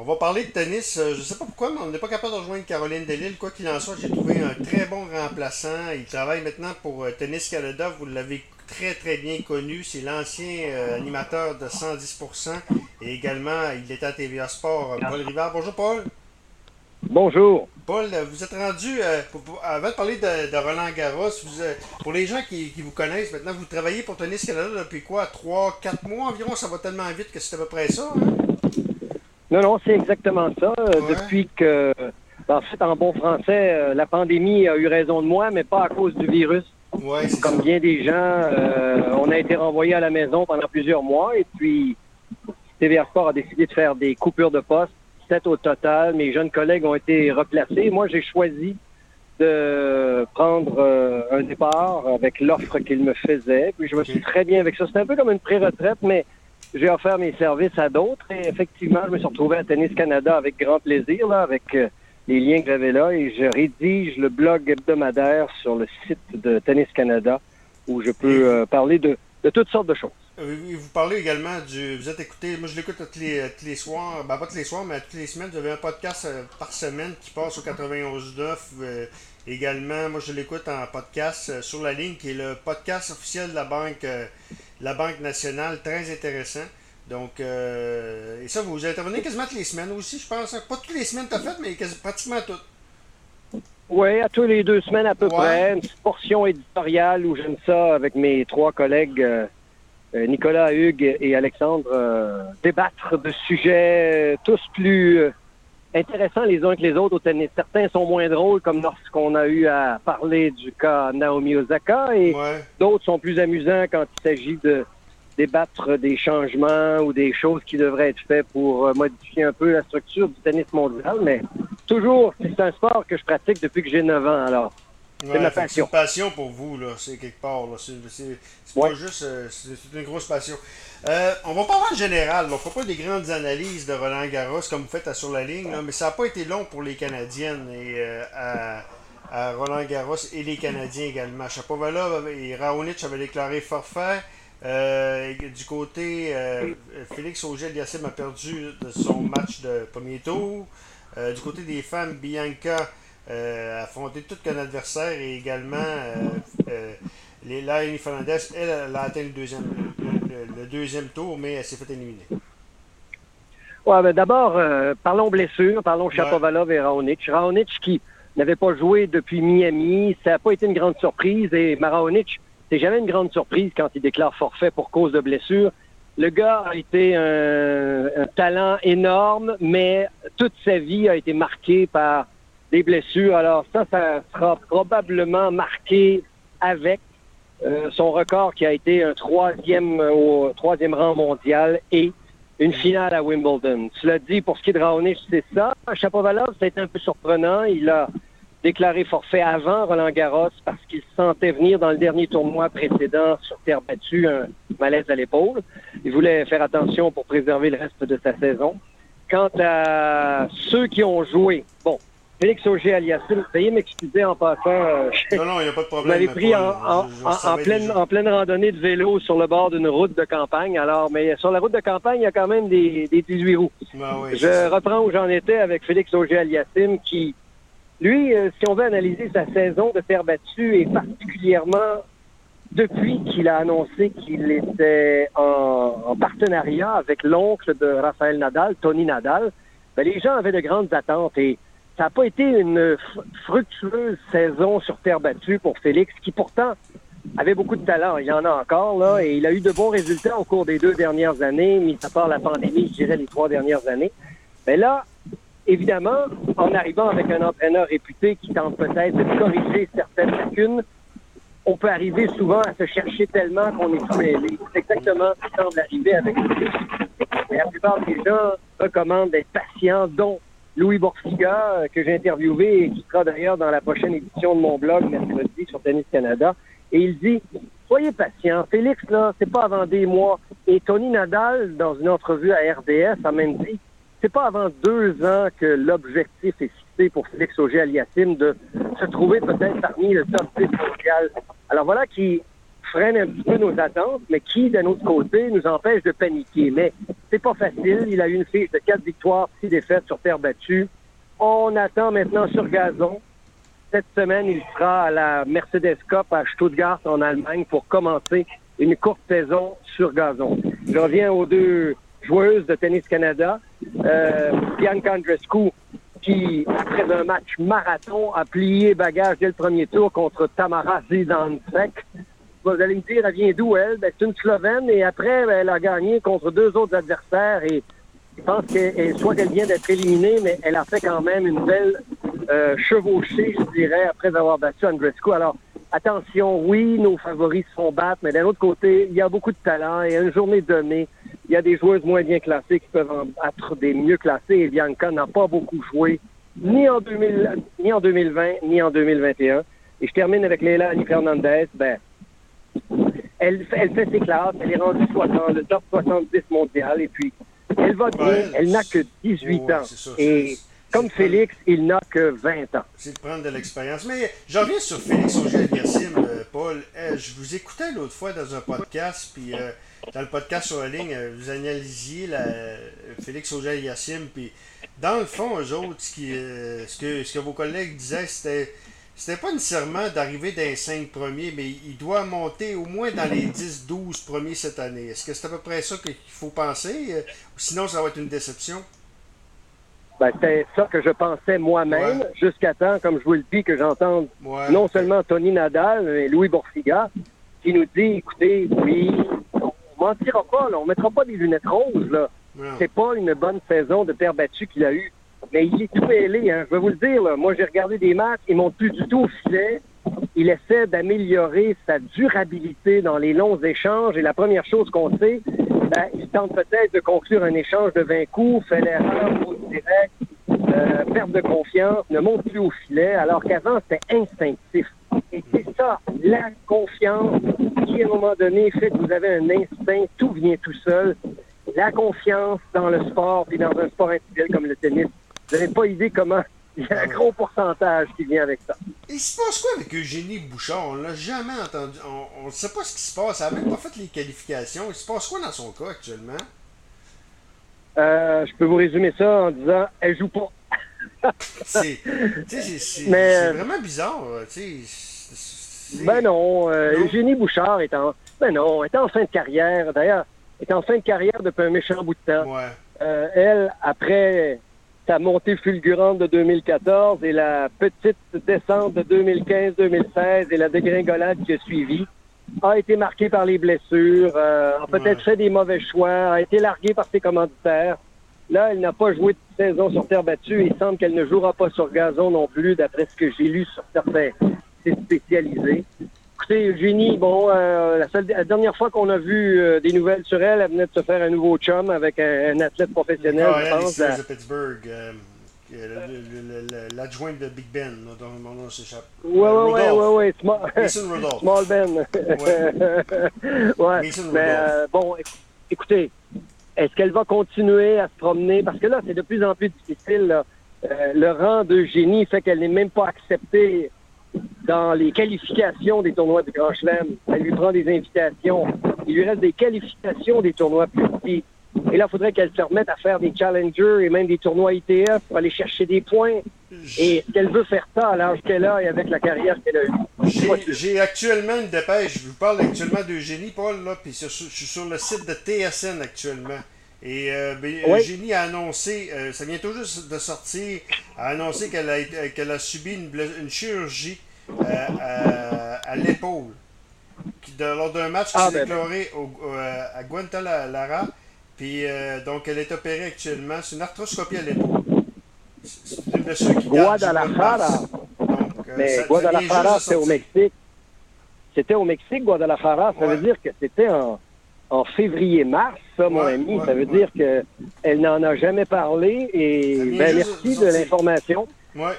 On va parler de tennis. Euh, je ne sais pas pourquoi, mais on n'est pas capable de rejoindre Caroline Delille. Quoi qu'il en soit, j'ai trouvé un très bon remplaçant. Il travaille maintenant pour euh, Tennis Canada. Vous l'avez très très bien connu. C'est l'ancien euh, animateur de 110%. Et également, il était à TVA Sport. Paul Rivard. Bonjour Paul. Bonjour. Paul, vous êtes rendu, avant de parler de, Roland Garros, pour les gens qui, vous connaissent maintenant, vous travaillez pour Tennis Canada depuis quoi? 3-4 mois environ? Ça va tellement vite que c'est à peu près ça. Hein? Non, non, c'est exactement ça. Euh, depuis que, ben, en fait, en bon français, euh, la pandémie a eu raison de moi, mais pas à cause du virus. Ouais, Comme bien des gens, euh, on a été renvoyé à la maison pendant plusieurs mois et puis TVA Sport a décidé de faire des coupures de poste, sept au total. Mes jeunes collègues ont été replacés. Moi, j'ai choisi de prendre un départ avec l'offre qu'ils me faisaient. Puis je me suis très bien avec ça. C'est un peu comme une pré-retraite, mais j'ai offert mes services à d'autres et effectivement, je me suis retrouvé à Tennis Canada avec grand plaisir, là, avec euh, les liens que j'avais là et je rédige le blog hebdomadaire sur le site de Tennis Canada où je peux euh, parler de, de, toutes sortes de choses. Vous parlez également du. Vous êtes écouté, moi je l'écoute tous les, tous les soirs, ben pas tous les soirs, mais toutes les semaines. Vous avez un podcast euh, par semaine qui passe au 91.9. également, moi je l'écoute en podcast sur la ligne, qui est le podcast officiel de la Banque la Banque nationale, très intéressant. Donc, euh, et ça, vous intervenez quasiment toutes les semaines aussi, je pense. Hein. Pas toutes les semaines, t'as fait, mais pratiquement toutes. Oui, à tous les deux semaines à peu près. Une portion éditoriale où j'aime ça avec mes trois collègues, euh, euh, Nicolas, Hugues et Alexandre, débattre de sujets tous plus intéressants les uns que les autres au tennis. Certains sont moins drôles, comme lorsqu'on a eu à parler du cas Naomi Osaka, et d'autres sont plus amusants quand il s'agit de débattre des changements ou des choses qui devraient être faites pour euh, modifier un peu la structure du tennis mondial. Mais toujours, c'est un sport que je pratique depuis que j'ai 9 ans. Alors, c'est ma passion. C'est une passion pour vous, là. C'est quelque part. C'est pas juste. Euh, c'est une grosse passion. Euh, on va pas en général. On ne fera pas des grandes analyses de Roland Garros comme vous faites à sur la ligne, mais ça n'a pas été long pour les Canadiennes et euh, à, Roland Garros et les Canadiens également. Chapovalov et Raonic avaient déclaré forfait. du côté, Félix Auger-Aliassime a perdu de son match de premier tour. du côté des femmes, Bianca euh, affronter tout qu'un adversaire et également euh, euh, les Fernandez, elle, a atteint le deuxième, le, deuxième tour, mais elle s'est fait éliminer. Ouais, ben d'abord, parlons blessure, parlons Chapovalov et Raonic. Raonic qui n'avait pas joué depuis Miami, ça n'a pas été une grande surprise et Raonic, c'est jamais une grande surprise quand il déclare forfait pour cause de blessure. Le gars a été un, un talent énorme, mais toute sa vie a été marquée par des blessures. Alors ça, ça sera probablement marqué avec euh, son record qui a été un troisième euh, au troisième rang mondial et une finale à Wimbledon. Cela dit, pour ce qui est de Raonic, c'est ça. Chapovalov, ça a été un peu surprenant. Il a déclaré forfait avant Roland Garros parce qu'il sentait venir dans le dernier tournoi précédent sur terre battue un malaise à l'épaule. Il voulait faire attention pour préserver le reste de sa saison. Quant à ceux qui ont joué, bon, Félix Auger aliassime, veuillez m'excuser en passant. Euh, non, non, il n'y a pas de problème. Vous m'avez pris en, pleine, en, pleine, randonnée de vélo sur le bord d'une route de campagne. Alors, mais sur la route de campagne, il y a quand même des, des 18 roues. Ben Je reprends où j'en étais avec Félix Auger aliassime qui, lui, euh, si on veut analyser sa saison de terre battue et particulièrement depuis qu'il a annoncé qu'il était en, en partenariat avec l'oncle de Raphaël Nadal, Tony Nadal, ben, les gens avaient de grandes attentes et ça n'a pas été une fructueuse saison sur terre battue pour Félix, qui pourtant avait beaucoup de talent. Il en a encore, là, et il a eu de bons résultats au cours des deux dernières années, mis à part la pandémie, je dirais les trois dernières années. Mais là, évidemment, en arrivant avec un entraîneur réputé qui tente peut-être de corriger certaines lacunes, on peut arriver souvent à se chercher tellement qu'on est mêlé. C'est exactement ce qui semble arriver avec Félix. La plupart des gens recommandent d'être patients, dont Louis Borsiga, euh, que j'ai interviewé et qui sera d'ailleurs dans la prochaine édition de mon blog mercredi sur Tennis Canada. Et il dit Soyez patient. Félix, là, c'est pas avant des mois. Et Tony Nadal, dans une entrevue à RDS, a même dit c'est pas avant deux ans que l'objectif est fixé pour Félix Auger aliassime de se trouver peut-être parmi le top 10 mondial. Alors voilà qui freine un petit peu nos attentes, mais qui, d'un autre côté, nous empêche de paniquer. Mais c'est pas facile. Il a eu une fiche de quatre victoires, six défaites sur terre battue. On attend maintenant sur gazon. Cette semaine, il sera à la Mercedes Cup à Stuttgart en Allemagne pour commencer une courte saison sur gazon. Je reviens aux deux joueuses de Tennis Canada. Euh, Bianca Andrescu, qui, après un match marathon, a plié bagage dès le premier tour contre Tamara Zidansek. Vous allez me dire, elle vient d'où, elle? Ben, c'est une Slovène, et après, ben, elle a gagné contre deux autres adversaires, et je pense qu'elle, soit qu'elle vient d'être éliminée, mais elle a fait quand même une belle euh, chevauchée, je dirais, après avoir battu Andrescu. Alors, attention, oui, nos favoris se font battre, mais d'un autre côté, il y a beaucoup de talent, et une journée donnée, il y a des joueuses moins bien classées qui peuvent en battre des mieux classées, et Bianca n'a pas beaucoup joué, ni en, 2000, ni en 2020, ni en 2021. Et je termine avec Leila Annie Fernandez. Ben, elle, elle fait ses classes, elle est rendue 60, le top 70 mondial, et puis elle va bien, Ouais, elle n'a que 18 ouais, ans. ça, et comme Félix, il n'a que 20 ans. C'est de prendre de l'expérience. Mais j'en reviens sur Félix Auger-Aliassime, euh, Paul. Euh, je vous écoutais l'autre fois dans un podcast, puis euh, dans le podcast sur la ligne, vous analysiez la, Félix Auger-Aliassime, puis dans le fond, eux autres, ce, qui, euh, ce, que, ce que vos collègues disaient, c'était c'était pas nécessairement d'arriver dans les 5 premiers, mais il doit monter au moins dans les 10-12 premiers cette année. Est-ce que c'est à peu près ça qu'il faut penser? Euh, sinon, ça va être une déception? Ben, c'est ça que je pensais moi-même, Ouais. jusqu'à temps, comme je vous le dis, que j'entende Ouais. non seulement Tony Nadal, mais Louis Borsiga, qui nous dit, écoutez, oui, on mentira pas, là, on mettra pas des lunettes roses, là. C'est pas une bonne saison de terre battue qu'il a eue. Mais il est tout mêlé, hein. Je vais vous le dire, là. Moi, j'ai regardé des matchs, ils montent plus du tout au filet. Il essaie d'améliorer sa durabilité dans les longs échanges. Et la première chose qu'on sait, ben, il tente peut-être de conclure un échange de 20 coups, fait l'erreur, faute direct, euh, perte de confiance, ne monte plus au filet, alors qu'avant, c'était instinctif. Et c'est ça, la confiance, qui à un moment donné fait que vous avez un instinct, tout vient tout seul. La confiance dans le sport, puis dans un sport individuel comme le tennis, vous n'avez pas idée comment il y a un gros pourcentage qui vient avec ça. Il se passe quoi avec Eugénie Bouchard? On l'a jamais entendu. On ne sait pas ce qui se passe. Elle n'a même pas fait les qualifications. Il se passe quoi dans son cas actuellement? Euh, je peux vous résumer ça en disant, elle joue pas. C'est euh, vraiment bizarre. c'est- Ben non, euh, Non. Eugénie Bouchard est en, ben non, est en fin de carrière. D'ailleurs, est en fin de carrière depuis un méchant bout de temps. Ouais. Euh, elle, après sa montée fulgurante de 2014 et la petite descente de 2015-2016 et la dégringolade qui a suivi, a été marquée par les blessures, euh, a peut-être Ouais. fait des mauvais choix, a été larguée par ses commanditaires. Là, elle n'a pas joué de saison sur terre battue et il semble qu'elle ne jouera pas sur gazon non plus, d'après ce que j'ai lu sur certains sites spécialisés. Écoutez, Eugénie, bon, euh, la, seule- la dernière fois qu'on a vu euh, des nouvelles sur elle, elle venait de se faire un nouveau chum avec un, un athlète professionnel, Ah, je pense. À- de Pittsburgh. euh, euh, L'adjoint de Big Ben, là, dont mon nom s'échappe. Euh, ouais, Rudolph. ouais, ouais, Small, Mason Rudolph. Small Ben. ouais. Mason Mais euh, bon, éc- écoutez, est-ce qu'elle va continuer à se promener? Parce que là, c'est de plus en plus difficile. là. Euh, le rang de génie fait qu'elle n'est même pas acceptée dans les qualifications des tournois de Grand Chelem. Elle lui prend des invitations. Il lui reste des qualifications des tournois plus petits. Et là, il faudrait qu'elle se remette à faire des challengers et même des tournois ITF pour aller chercher des points. Et est-ce qu'elle veut faire ça à l'âge qu'elle a et avec la carrière qu'elle a eue? J'ai- actuellement une dépêche. Je vous parle actuellement d'Eugénie, Paul, là, puis je suis sur le site de TSN actuellement. Et euh, ben, Oui. Eugénie a annoncé, euh, ça vient tout juste de sortir, a annoncé qu'elle a, été- qu'elle a subi une, chirurgie euh, à, à l'épaule. Lors d'un match qui Ah, s'est ben, déclaré au- euh, à Guantanamara. Puis euh, donc elle est opérée actuellement. C'est une arthroscopie à l'épaule. C'est une blessure qui. Guadalajara. Donc, euh, Mais ça- Guadalajara, c'est au. Mexique. C'était au Mexique, Guadalajara. Ça Ouais. veut dire que c'était en, en février-mars, ça, mon Ouais, ami. ouais, ça veut ouais. dire qu'elle n'en a jamais parlé. Et ben, merci de l'information. Ouais.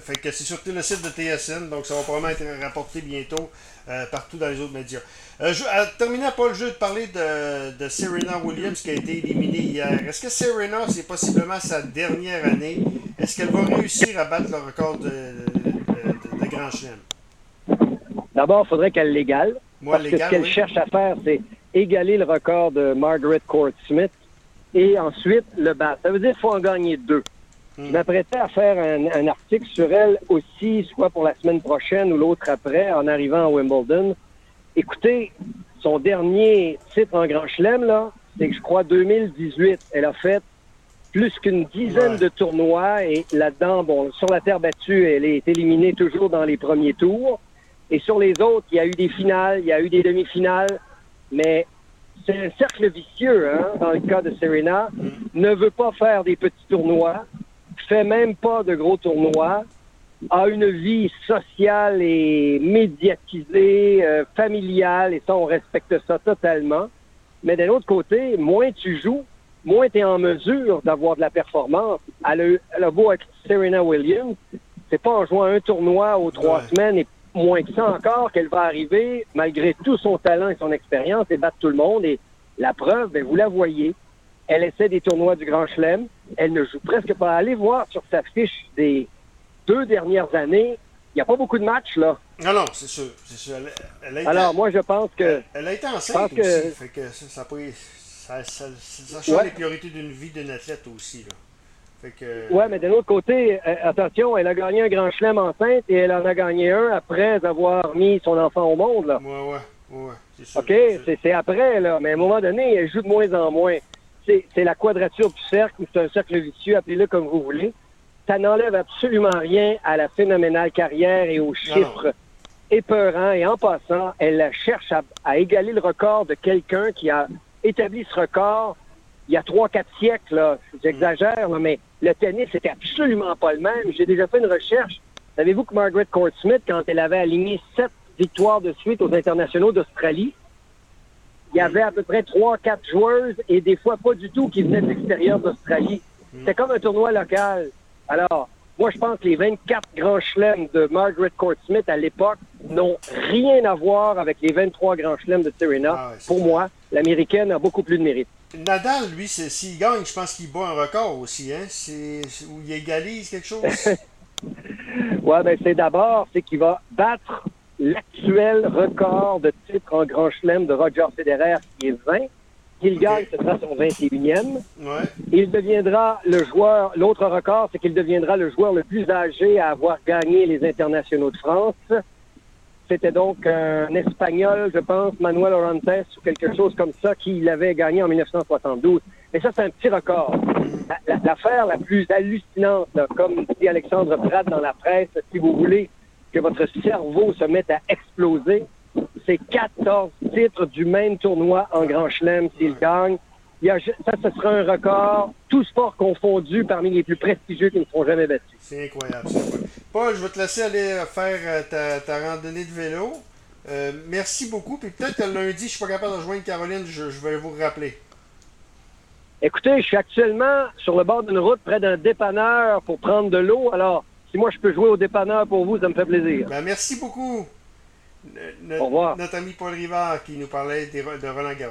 Fait, que c'est sur le site de TSN, donc ça va probablement être rapporté bientôt euh, partout dans les autres médias. Euh, je, à terminer, Paul, je veux te parler de, de Serena Williams qui a été éliminée hier. Est-ce que Serena, c'est possiblement sa dernière année? Est-ce qu'elle va réussir à battre le record de, de, de- Grand Chelem? D'abord, il faudrait qu'elle l'égale. Moi, Parce que légal, ce qu'elle oui. cherche à faire, c'est égaler le record de Margaret Court Smith, et ensuite le battre. Ça veut dire qu'il faut en gagner deux. Je m'apprêtais à faire un, un, article sur elle aussi, soit pour la semaine prochaine ou l'autre après, en arrivant à Wimbledon. Écoutez, son dernier titre en Grand Chelem, là, c'est que je crois 2018. Elle a fait plus qu'une dizaine Ouais. de tournois et là-dedans, bon, sur la terre battue, elle est éliminée toujours dans les premiers tours. Et sur les autres, il y a eu des finales, il y a eu des demi-finales, mais c'est un cercle vicieux, hein, dans le cas de Serena. Ne veut pas faire des petits tournois, fait même pas de gros tournois, a une vie sociale et médiatisée, euh, familiale, et ça, on respecte ça totalement. Mais d'un autre côté, moins tu joues, moins tu es en mesure d'avoir de la performance. Elle a, elle a beau avec Serena Williams, c'est pas en jouant un tournoi aux trois Ouais. semaines et moins que ça encore qu'elle va arriver, malgré tout son talent et son expérience, et battre tout le monde. Et la preuve, ben, vous la voyez. Elle essaie des tournois du Grand Chelem. Elle ne joue presque pas. Allez voir sur sa fiche des deux dernières années. Il n'y a pas beaucoup de matchs, là. Non, non, c'est sûr. Elle, elle a été, Alors, moi, je pense que... elle, elle a été enceinte que- aussi. Fait que ça, change Ouais. les priorités d'une vie d'une athlète aussi. Là. Que, Ouais, mais d'un autre côté, euh, attention, elle a gagné un grand chelem enceinte et elle en a gagné un après avoir mis son enfant au monde, là. Ouais, ouais, sûr. OK? C'est après, là. Mais à un moment donné, elle joue de moins en moins. C'est la quadrature du cercle ou c'est un cercle vicieux, appelez-le comme vous voulez. Ça n'enlève absolument rien à la phénoménale carrière et aux chiffres épeurants. Et en passant, elle cherche à, à égaler le record de quelqu'un qui a établi ce record il y a trois, quatre siècles. là. J'exagère, là, mais le tennis, c'était absolument pas le même. J'ai déjà fait une recherche. Savez-vous que Margaret Court Smith, quand elle avait aligné sept victoires de suite aux internationaux d'Australie, il y avait à peu près trois, quatre joueuses et des fois pas du tout qui venaient de l'extérieur d'Australie. C'était comme un tournoi local. Alors, moi, je pense que les 24 grands chelems de Margaret Court Smith à l'époque n'ont rien à voir avec les 23 grands chelems de Serena. Ah Pour ça. moi, l'américaine a beaucoup plus de mérite. Nadal, lui, c'est- s'il gagne, je pense qu'il bat un record aussi, hein? C'est, c'est- où il égalise quelque chose. Ouais, ben c'est d'abord, c'est qu'il va battre l'actuel record de titre en Grand Chelem de Roger Federer, qui est 20. Gagne, ce sera son 21e. ouais. Il deviendra le joueur, l'autre record, c'est qu'il deviendra le joueur le plus âgé à avoir gagné les internationaux de France. C'était donc un Espagnol, je pense, Manuel Orantes ou quelque chose comme ça, qui l'avait gagné en 1972. Mais ça, c'est un petit record. La- la- L'affaire la plus hallucinante, là, comme dit Alexandre Pratt dans la presse, si vous voulez que votre cerveau se mette à exploser, c'est 14 titres du même tournoi en Grand Chelem s'il gagne. Il y a, ça, ce sera un record, tout sport confondu, parmi les plus prestigieux qui ne seront jamais battus. C'est incroyable. Paul, je vais te laisser aller euh, faire euh, ta, ta randonnée de vélo. Euh, merci beaucoup. Puis peut-être que lundi, je suis pas capable de rejoindre Caroline, je, je vais vous rappeler. Écoutez, je suis actuellement sur le bord d'une route près d'un dépanneur pour prendre de l'eau. Alors, si moi je peux jouer au dépanneur pour vous, ça me fait plaisir. Ben, merci beaucoup. Au revoir. Notre ami Paul Rivard qui nous parlait de Roland Garros.